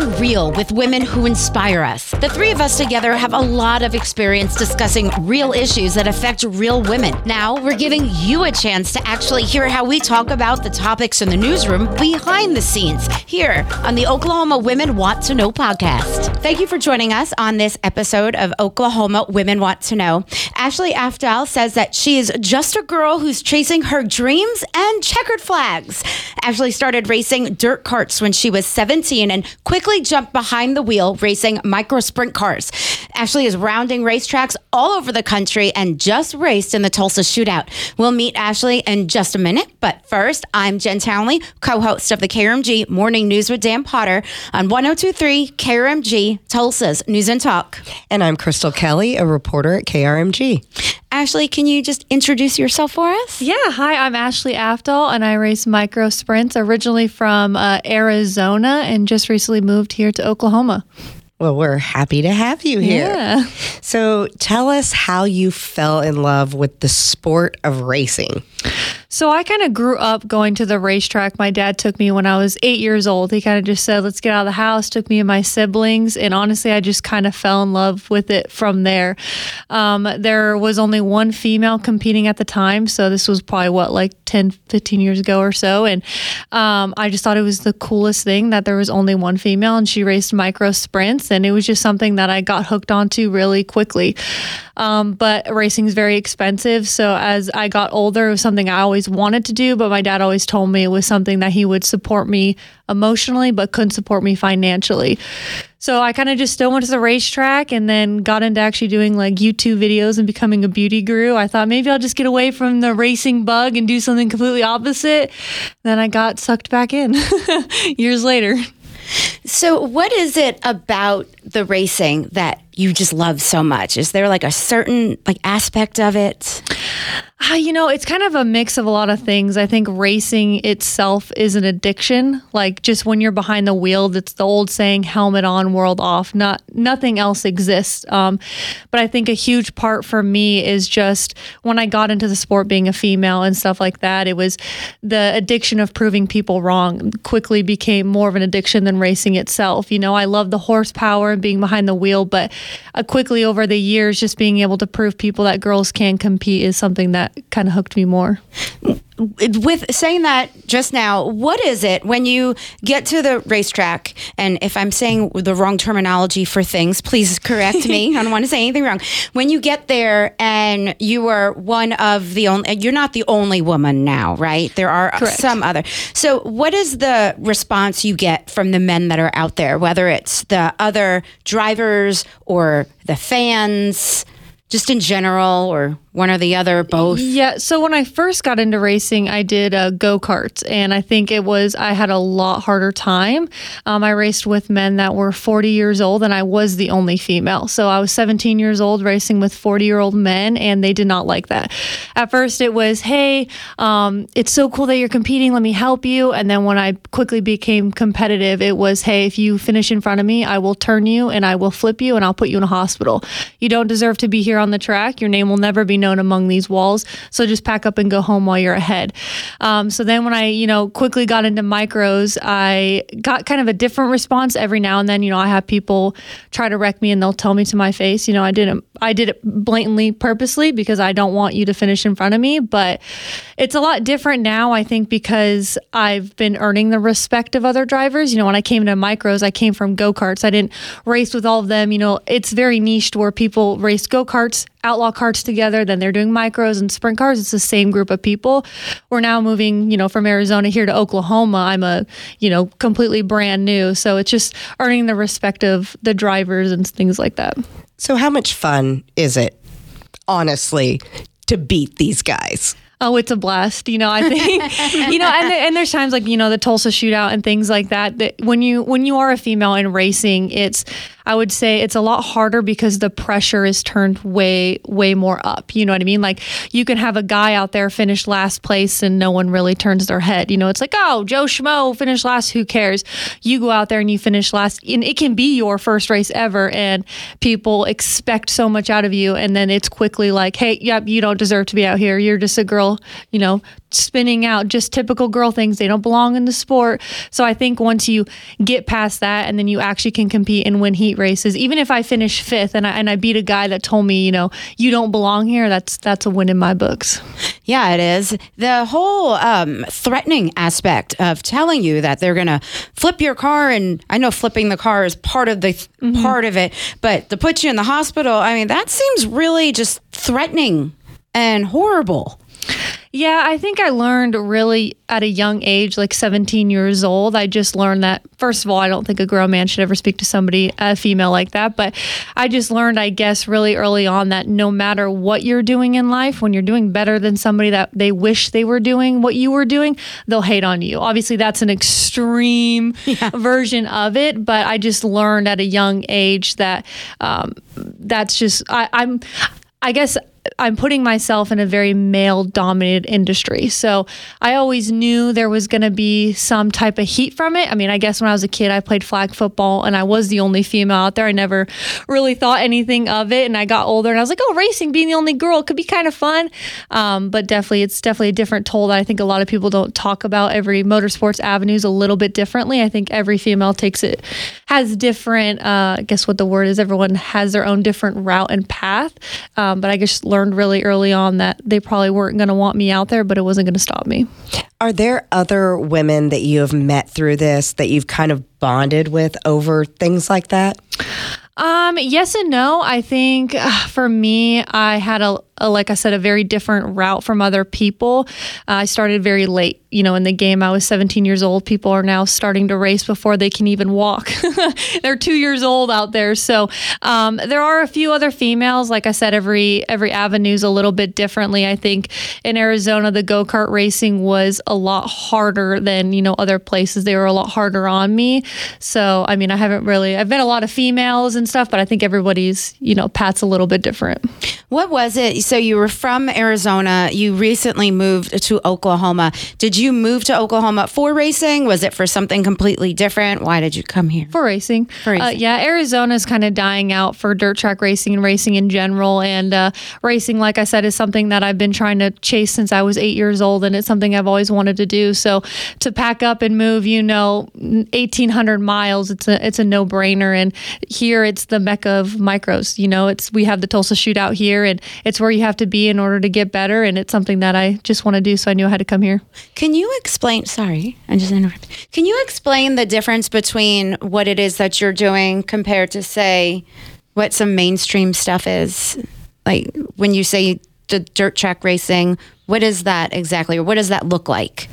Getting real with women who inspire us. The three of us together have a lot of experience discussing real issues that affect real women. Now, we're giving you a chance to actually hear how we talk about the topics in the newsroom behind the scenes here on the Oklahoma Women Want to Know podcast. Thank you for joining us on this episode of Oklahoma Women Want to Know. Ashley Afdahl says that she is just a girl who's chasing her dreams and checkered flags. Ashley started racing dirt carts when she was 17 and quickly jumped behind the wheel racing micro sprint cars. Ashley is rounding racetracks all over the country and just raced in the Tulsa shootout. We'll meet Ashley in just a minute, but first, I'm Jen Townley, co host of the KRMG Morning News with Dan Potter on 1023 KRMG Tulsa's News and Talk. And I'm Crystal Kelly, a reporter at KRMG. Ashley, can you just introduce yourself for us? Yeah, hi, I'm Ashley Afdahl, and I race micro sprints originally from uh, Arizona and just recently moved here to Oklahoma. Well, we're happy to have you here. Yeah. So tell us how you fell in love with the sport of racing. So I kind of grew up going to the racetrack. My dad took me when I was eight years old. He kind of just said, let's get out of the house, took me and my siblings. And honestly, I just kind of fell in love with it from there. Um, there was only one female competing at the time. So this was probably what, like 10, 15 years ago or so. And um, I just thought it was the coolest thing that there was only one female and she raced micro sprints. And it was just something that I got hooked onto really quickly. Um, but racing is very expensive. So as I got older, it was something I always wanted to do. But my dad always told me it was something that he would support me emotionally, but couldn't support me financially. So I kind of just still went to the racetrack and then got into actually doing like YouTube videos and becoming a beauty guru. I thought maybe I'll just get away from the racing bug and do something completely opposite. Then I got sucked back in years later. So, what is it about the racing that you just love so much? Is there like a certain like aspect of it? Ah, you know, it's kind of a mix of a lot of things. I think racing itself is an addiction. Like just when you're behind the wheel, it's the old saying "helmet on, world off." Not nothing else exists. Um, but I think a huge part for me is just when I got into the sport, being a female and stuff like that. It was the addiction of proving people wrong. Quickly became more of an addiction than racing itself. You know, I love the horsepower and being behind the wheel, but uh, quickly over the years, just being able to prove people that girls can compete is something that kind of hooked me more. With saying that just now, what is it when you get to the racetrack? And if I'm saying the wrong terminology for things, please correct me. I don't want to say anything wrong. When you get there and you are one of the only, you're not the only woman now, right? There are Correct. some other. So, what is the response you get from the men that are out there, whether it's the other drivers or the fans? Just in general, or one or the other, both. Yeah. So when I first got into racing, I did uh, go karts, and I think it was I had a lot harder time. Um, I raced with men that were 40 years old, and I was the only female. So I was 17 years old racing with 40 year old men, and they did not like that. At first, it was, "Hey, um, it's so cool that you're competing. Let me help you." And then when I quickly became competitive, it was, "Hey, if you finish in front of me, I will turn you and I will flip you and I'll put you in a hospital. You don't deserve to be here on the track. Your name will never be known among these walls. So just pack up and go home while you're ahead. Um, so then when I, you know, quickly got into micros, I got kind of a different response every now and then. You know, I have people try to wreck me and they'll tell me to my face, you know, I didn't, I did it blatantly purposely because I don't want you to finish in front of me. But it's a lot different now, I think, because I've been earning the respect of other drivers. You know, when I came to micros, I came from go karts. I didn't race with all of them. You know, it's very niched where people race go karts, outlaw karts together, then they're doing micros and sprint cars. It's the same group of people. We're now moving, you know, from Arizona here to Oklahoma. I'm a, you know, completely brand new. So it's just earning the respect of the drivers and things like that. So, how much fun is it, honestly, to beat these guys? Oh, it's a blast. You know, I think, you know, and, and there's times like, you know, the Tulsa shootout and things like that, that when you, when you are a female in racing, it's, I would say it's a lot harder because the pressure is turned way, way more up. You know what I mean? Like you can have a guy out there finish last place and no one really turns their head. You know, it's like, oh, Joe Schmo finished last. Who cares? You go out there and you finish last and it can be your first race ever. And people expect so much out of you. And then it's quickly like, hey, yep, you don't deserve to be out here. You're just a girl, you know, spinning out just typical girl things. They don't belong in the sport. So I think once you get past that and then you actually can compete and win heat races, even if I finish fifth and I, and I beat a guy that told me, you know, you don't belong here, that's that's a win in my books. Yeah, it is. The whole um, threatening aspect of telling you that they're going to flip your car, and I know flipping the car is part of the Mm-hmm. part of it, but to put you in the hospital, I mean, that seems really just threatening and horrible. Yeah, I think I learned really at a young age, like 17 years old. I just learned that, first of all, I don't think a grown man should ever speak to somebody, a female like that. But I just learned, I guess, really early on that no matter what you're doing in life, when you're doing better than somebody that they wish they were doing what you were doing, they'll hate on you. Obviously, that's an extreme version of it. But I just learned at a young age that um, that's just, I, I'm, I guess I'm putting myself in a very male dominated industry. So I always knew there was going to be some type of heat from it. I mean, I guess when I was a kid, I played flag football and I was the only female out there. I never really thought anything of it. And I got older and I was like, oh, racing, being the only girl could be kind of fun. Um, but definitely, it's definitely a different toll that I think a lot of people don't talk about. Every motorsports avenue is a little bit differently. I think every female takes it, has different, uh, I guess what the word is, everyone has their own different route and path. Um, but I just learned really early on that they probably weren't going to want me out there, but it wasn't going to stop me. Are there other women that you have met through this that you've kind of bonded with over things like that? Um, yes and no. I think uh, for me, I had a, a, like I said, a very different route from other people. Uh, I started very late, you know, in the game. I was 17 years old. People are now starting to race before they can even walk. They're two years old out there. So um, there are a few other females. Like I said, every every avenue's a little bit differently. I think in Arizona, the go kart racing was a lot harder than you know other places. They were a lot harder on me. So I mean, I haven't really. I've met a lot of females and stuff, but I think everybody's you know path's a little bit different. What was it? So you were from Arizona. You recently moved to Oklahoma. Did you move to Oklahoma for racing? Was it for something completely different? Why did you come here? For racing. For racing. Uh, yeah, Arizona's kind of dying out for dirt track racing and racing in general. And uh, racing, like I said, is something that I've been trying to chase since I was eight years old, and it's something I've always wanted to do. So to pack up and move, you know, 1,800 miles, it's a it's a no brainer. And here, it's the mecca of micros. You know, it's we have the Tulsa Shootout here, and it's where you have to be in order to get better. And it's something that I just want to do. So I knew I had to come here. Can you explain? Sorry, I just interrupted. Can you explain the difference between what it is that you're doing compared to, say, what some mainstream stuff is? Like when you say the dirt track racing, what is that exactly, or what does that look like?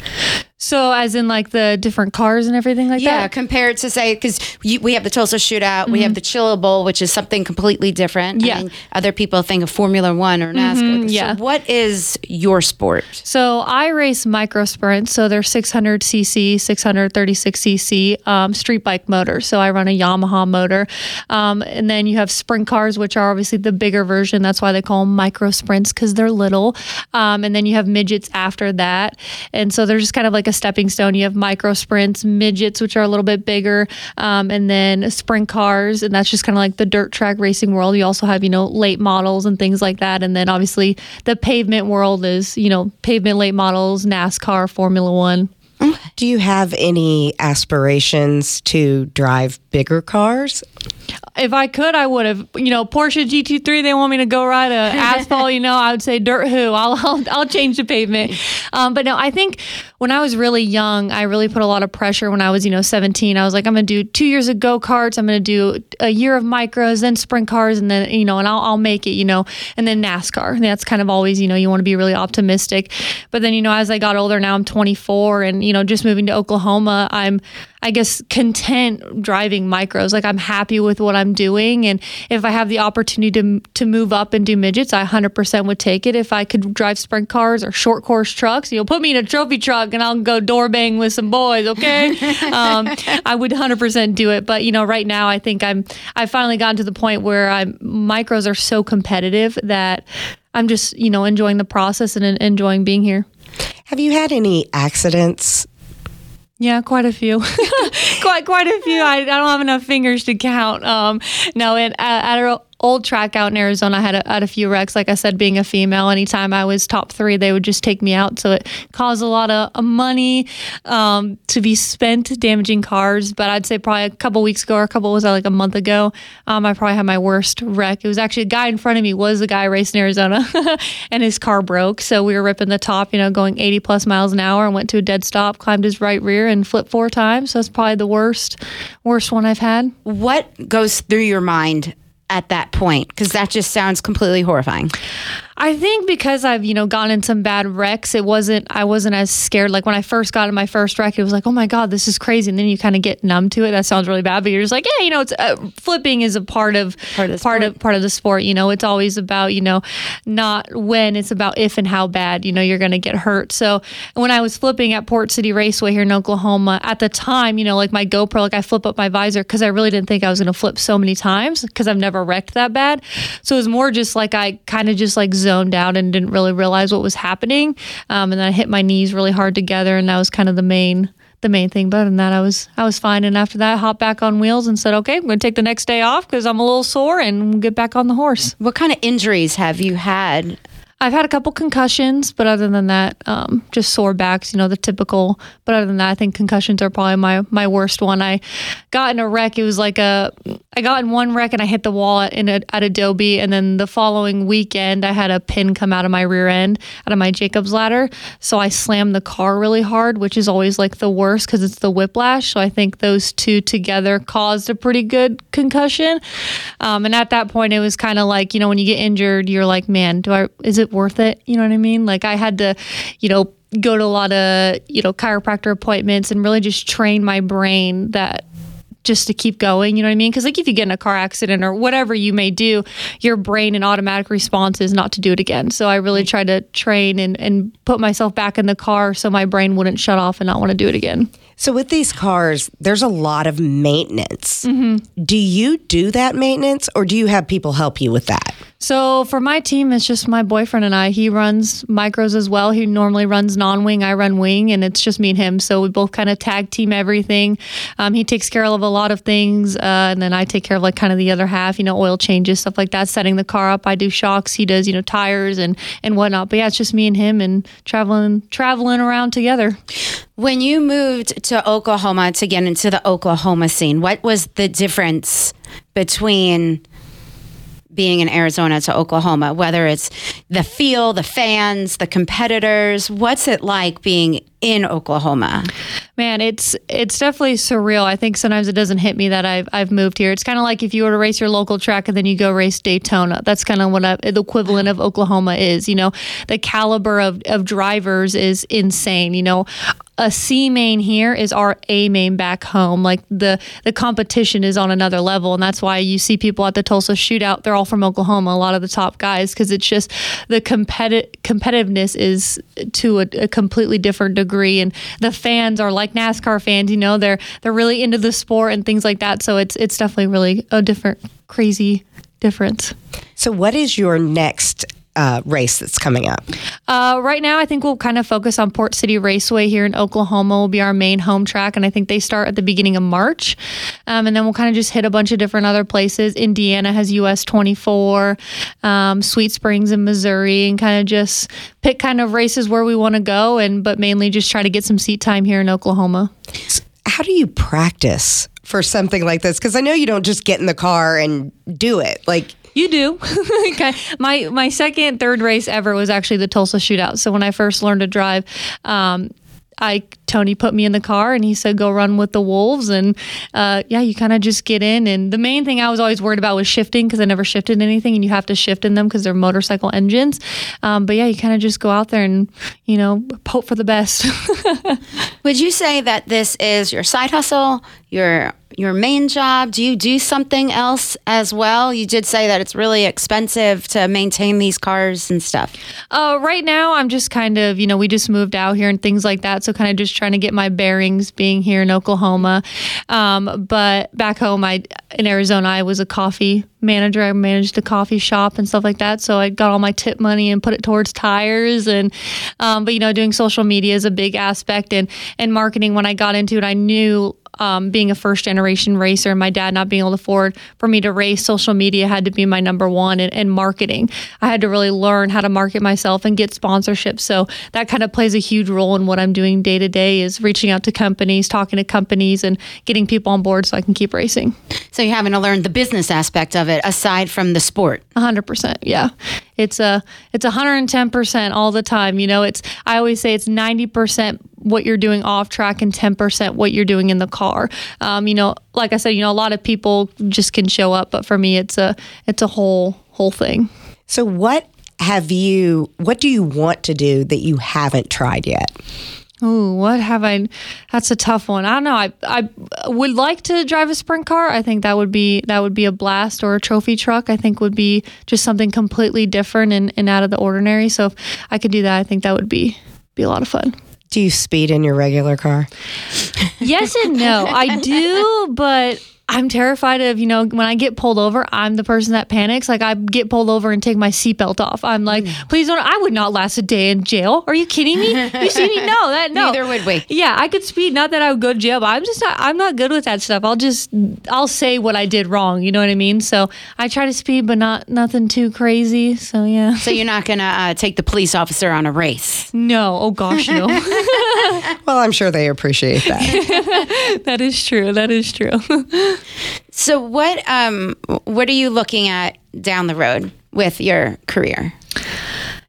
So, as in like the different cars and everything like Yeah, that? Yeah, compared to say because we have the Tulsa Shootout, we have the Chili Bowl, which is something completely different. Yeah. I mean, other people think of Formula One or NASCAR. yeah. So what is your sport? So I race micro sprints. So they're 600 cc, 636 cc um, street bike motor. So I run a Yamaha motor. Um, and then you have sprint cars, which are obviously the bigger version. That's why they call them micro sprints because they're little. Um, and then you have midgets after that. And so they're just kind of like a stepping stone. You have micro sprints, midgets, which are a little bit bigger, um, and then sprint cars. And that's just kind of like the dirt track racing world. You also have, you know, late models and things like that. And then obviously the pavement world is, you know, pavement late models, NASCAR, Formula One. Do you have any aspirations to drive bigger cars? If I could, I would have. You know, Porsche GT3. They want me to go ride a asphalt. You know, I would say dirt. Who? I'll I'll, I'll change the pavement. Um, but no, I think when I was really young, I really put a lot of pressure. When I was, you know, 17, I was like, I'm gonna do two years of go karts. I'm gonna do a year of micros, then sprint cars, and then you know, and I'll I'll make it. You know, and then NASCAR. And that's kind of always, you know, you want to be really optimistic. But then, you know, as I got older, now I'm 24, and you know, just moving to Oklahoma, I'm, I guess, content driving micros. Like I'm happy with what I'm doing, and if I have the opportunity to to move up and do midgets, I 100% would take it. If I could drive sprint cars or short course trucks, you know, put me in a trophy truck and I'll go door bang with some boys. Okay, um, I would 100% do it. But you know, right now, I think I'm I've finally gotten to the point where I'm micros are so competitive that I'm just you know enjoying the process and enjoying being here. Have you had any accidents? Yeah, quite a few, quite quite a few. I, I don't have enough fingers to count. Um, no, at, at a old track out in Arizona, I had a, had a few wrecks. Like I said, being a female, anytime I was top three, they would just take me out. So it caused a lot of uh, money um, to be spent damaging cars. But I'd say probably a couple weeks ago, or a couple was that like a month ago, um, I probably had my worst wreck. It was actually a guy in front of me was the guy racing Arizona, and his car broke. So we were ripping the top, you know, going 80 plus miles an hour, and went to a dead stop, climbed his right rear, and flipped four times. So that's probably the worst, worst one I've had. What goes through your mind at that point? Because that just sounds completely horrifying. I think because I've, you know, gotten in some bad wrecks, it wasn't, I wasn't as scared. Like when I first got in my first wreck, it was like, oh my God, this is crazy. And then you kind of get numb to it. That sounds really bad, but you're just like, yeah, you know, it's uh, flipping is a part of, Part of the part sport. of, part of the sport. You know, it's always about, you know, not when, it's about if and how bad, you know, you're going to get hurt. So when I was flipping at Port City Raceway here in Oklahoma, at the time, you know, like my GoPro, like I flip up my visor because I really didn't think I was going to flip so many times because I've never wrecked that bad. So it was more just like I kind of just like zoned out and didn't really realize what was happening. Um, and then I hit my knees really hard together, and that was kind of the main the main thing. But other than that, I was I was fine. And after that, I hopped back on wheels and said, okay, I'm going to take the next day off because I'm a little sore, and get back on the horse. What kind of injuries have you had? I've had a couple concussions, but other than that, um, just sore backs, you know, the typical. But other than that, I think concussions are probably my, my worst one. I got in a wreck. It was like a, I got in one wreck and I hit the wall at, in a, at Adobe. And then the following weekend, I had a pin come out of my rear end, out of my Jacob's ladder. So I slammed the car really hard, which is always like the worst because it's the whiplash. So I think those two together caused a pretty good concussion. Um, and at that point, it was kind of like, you know, when you get injured, you're like, man, do I, is it worth it? You know what I mean? Like I had to, you know, go to a lot of, you know, chiropractor appointments and really just train my brain that just to keep going, you know what I mean? Because like if you get in a car accident or whatever you may do, your brain and automatic response is not to do it again. So I really tried to train and, and put myself back in the car so my brain wouldn't shut off and not want to do it again. So with these cars, there's a lot of maintenance. Mm-hmm. Do you do that maintenance or do you have people help you with that? So for my team, it's just my boyfriend and I. He runs micros as well. He normally runs non-wing. I run wing, and it's just me and him. So we both kind of tag team everything. Um, he takes care of a lot of things, uh, and then I take care of like kind of the other half. You know, oil changes, stuff like that. Setting the car up. I do shocks. He does you know tires and and whatnot. But yeah, it's just me and him, and traveling traveling around together. When you moved to Oklahoma to get into the Oklahoma scene, what was the difference between being in Arizona to Oklahoma? Whether it's the feel, the fans, the competitors, what's it like being in Oklahoma? Man, it's it's definitely surreal. I think sometimes it doesn't hit me that I've I've moved here. It's kind of like if you were to race your local track and then you go race Daytona. That's kind of what I, the equivalent of Oklahoma is. You know, the caliber of of drivers is insane. You know, a C main here is our A main back home. Like the the competition is on another level, and that's why you see people at the Tulsa Shootout. They're all from Oklahoma. A lot of the top guys, because it's just the competi- competitiveness is to a, a completely different degree, and the fans are like NASCAR fans. You know, they're they're really into the sport and things like that. So it's it's definitely really a different, crazy difference. So what is your next uh, race that's coming up? Uh, right now, I think we'll kind of focus on Port City Raceway here in Oklahoma. Will be our main home track, and I think they start at the beginning of March. Um, and then we'll kind of just hit a bunch of different other places. Indiana has US 24, um, Sweet Springs in Missouri, and kind of just pick kind of races where we want to go, and but mainly just try to get some seat time here in Oklahoma. How do you practice for something like this? Because I know you don't just get in the car and do it. Like You do. okay. My my second third race ever was actually the Tulsa Shootout. So when I first learned to drive, um, I Tony put me in the car and he said go run with the wolves and uh, yeah you kind of just get in and the main thing I was always worried about was shifting because I never shifted anything and you have to shift in them because they're motorcycle engines um, but yeah you kind of just go out there and you know, hope for the best. Would you say that this is your side hustle, your your main job? Do you do something else as well? You did say that it's really expensive to maintain these cars and stuff. Uh, right now, I'm just kind of, you know, we just moved out here and things like that. So, kind of just trying to get my bearings being here in Oklahoma. Um, but back home, I in Arizona, I was a coffee manager. I managed a coffee shop and stuff like that. So, I got all my tip money and put it towards tires. And, um, but, you know, doing social media is a big aspect. And, and marketing, when I got into it, I knew um, being a first generation racer and my dad not being able to afford for me to race, social media had to be my number one and, and marketing. I had to really learn how to market myself and get sponsorships. So that kind of plays a huge role in what I'm doing day to day is reaching out to companies, talking to companies and getting people on board so I can keep racing. So you're having to learn the business aspect of it aside from the sport. hundred percent. Yeah. It's a, it's hundred and ten percent all the time. You know, it's, I always say it's 90% what you're doing off track and 10% what you're doing in the car. Um, you know, like I said, you know, a lot of people just can show up, but for me, it's a, it's a whole, whole thing. So, what have you, what do you want to do that you haven't tried yet? Ooh, what have I? That's a tough one. I don't know. I I would like to drive a sprint car. I think that would be that would be a blast or a trophy truck. I think would be just something completely different and, and out of the ordinary. So if I could do that, I think that would be be a lot of fun. Do you speed in your regular car? Yes and no. I do, but I'm terrified of, you know, when I get pulled over, I'm the person that panics. Like I get pulled over and take my seatbelt off. I'm like, please don't I would not last a day in jail. Are you kidding me? You see me? No, that no. Neither would we. Yeah, I could speed. Not that I would go to jail, but I'm just not I'm not good with that stuff. I'll just I'll say what I did wrong. You know what I mean? So I try to speed, but not nothing too crazy. So yeah. So you're not going to uh, take the police officer on a race. No. Oh gosh, no. Well, I'm sure they appreciate that. that is true. That is true. So what um what are you looking at down the road with your career?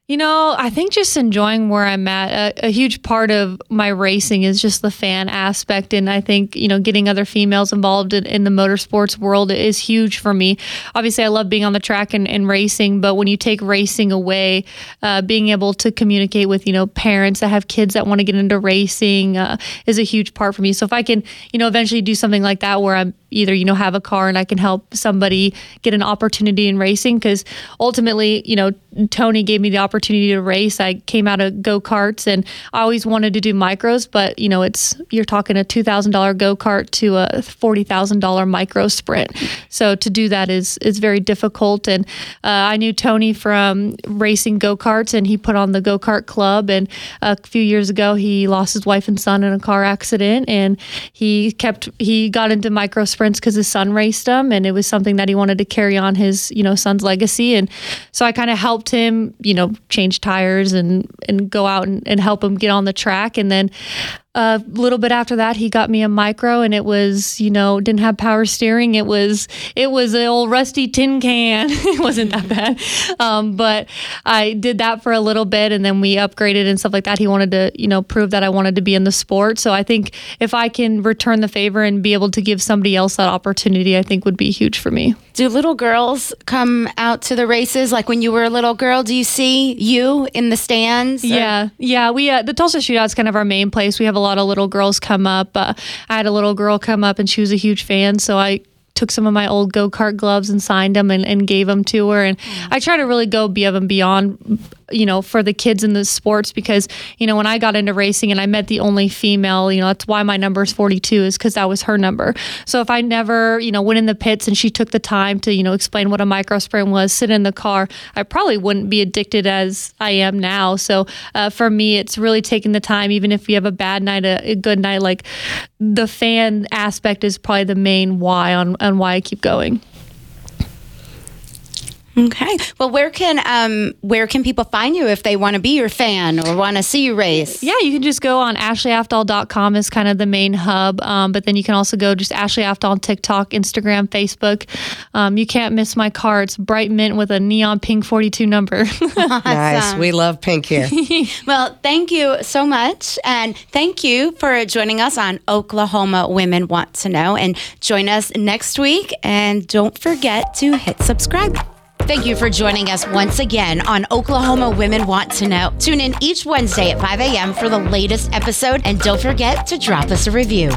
You know, I think just enjoying where I'm at. A, a, huge part of my racing is just the fan aspect. And I think, you know, getting other females involved in, in the motorsports world is huge for me. Obviously, I love being on the track and, and racing, but when you take racing away, uh, being able to communicate with, you know, parents that have kids that want to get into racing uh, is a huge part for me. So if I can, you know, eventually do something like that where I'm either, you know, have a car and I can help somebody get an opportunity in racing, because ultimately, you know, Tony gave me the opportunity to race. I came out of go karts and I always wanted to do micros, but you know, it's you're talking a two thousand dollar go kart to a forty thousand dollar micro sprint. So to do that is is very difficult. And uh, I knew Tony from racing go karts, and he put on the go kart club. And a few years ago, he lost his wife and son in a car accident, and he kept he got into micro sprints because his son raced them, and it was something that he wanted to carry on his you know son's legacy. And so I kind of helped him, you know change tires and and go out and, and help him get on the track. And then a little bit after that he got me a micro and it was you know didn't have power steering it was it was an old rusty tin can it wasn't that bad um, but i did that for a little bit and then we upgraded and stuff like that he wanted to you know prove that i wanted to be in the sport so i think if i can return the favor and be able to give somebody else that opportunity i think would be huge for me Do little girls come out to the races like when you were a little girl? Do you see you in the stands? or- Yeah, yeah. We uh, the Tulsa Shootout's kind of our main place. We have a lot of little girls come up. Uh, I had a little girl come up, and she was a huge fan, so I took some of my old go kart gloves and signed them and, and gave them to her. And I try to really go above and beyond, you know, for the kids in the sports because you know when I got into racing and I met the only female, you know, that's why my number is 42 is because that was her number. So if I never, you know, went in the pits and she took the time to, you know, explain what a micro sprint was, sit in the car, I probably wouldn't be addicted as I am now. So uh, for me, it's really taking the time, even if you have a bad night, a, a good night, like the fan aspect is probably the main why on, on why I keep going. Okay. Well, where can um where can people find you if they want to be your fan or want to see you race? Yeah, you can just go on ashleyafdahl.com is kind of the main hub. Um, but then you can also go just Ashley Afdahl on TikTok, Instagram, Facebook. Um, you can't miss my car. It's bright mint with a neon pink 42 number. Nice. We love pink here. Well, thank you so much. And thank you for joining us on Oklahoma Women Want to Know. And join us next week. And don't forget to hit subscribe. Thank you for joining us once again on Oklahoma Women Want to Know. Tune in each Wednesday at 5 a.m. for the latest episode, and don't forget to drop us a review.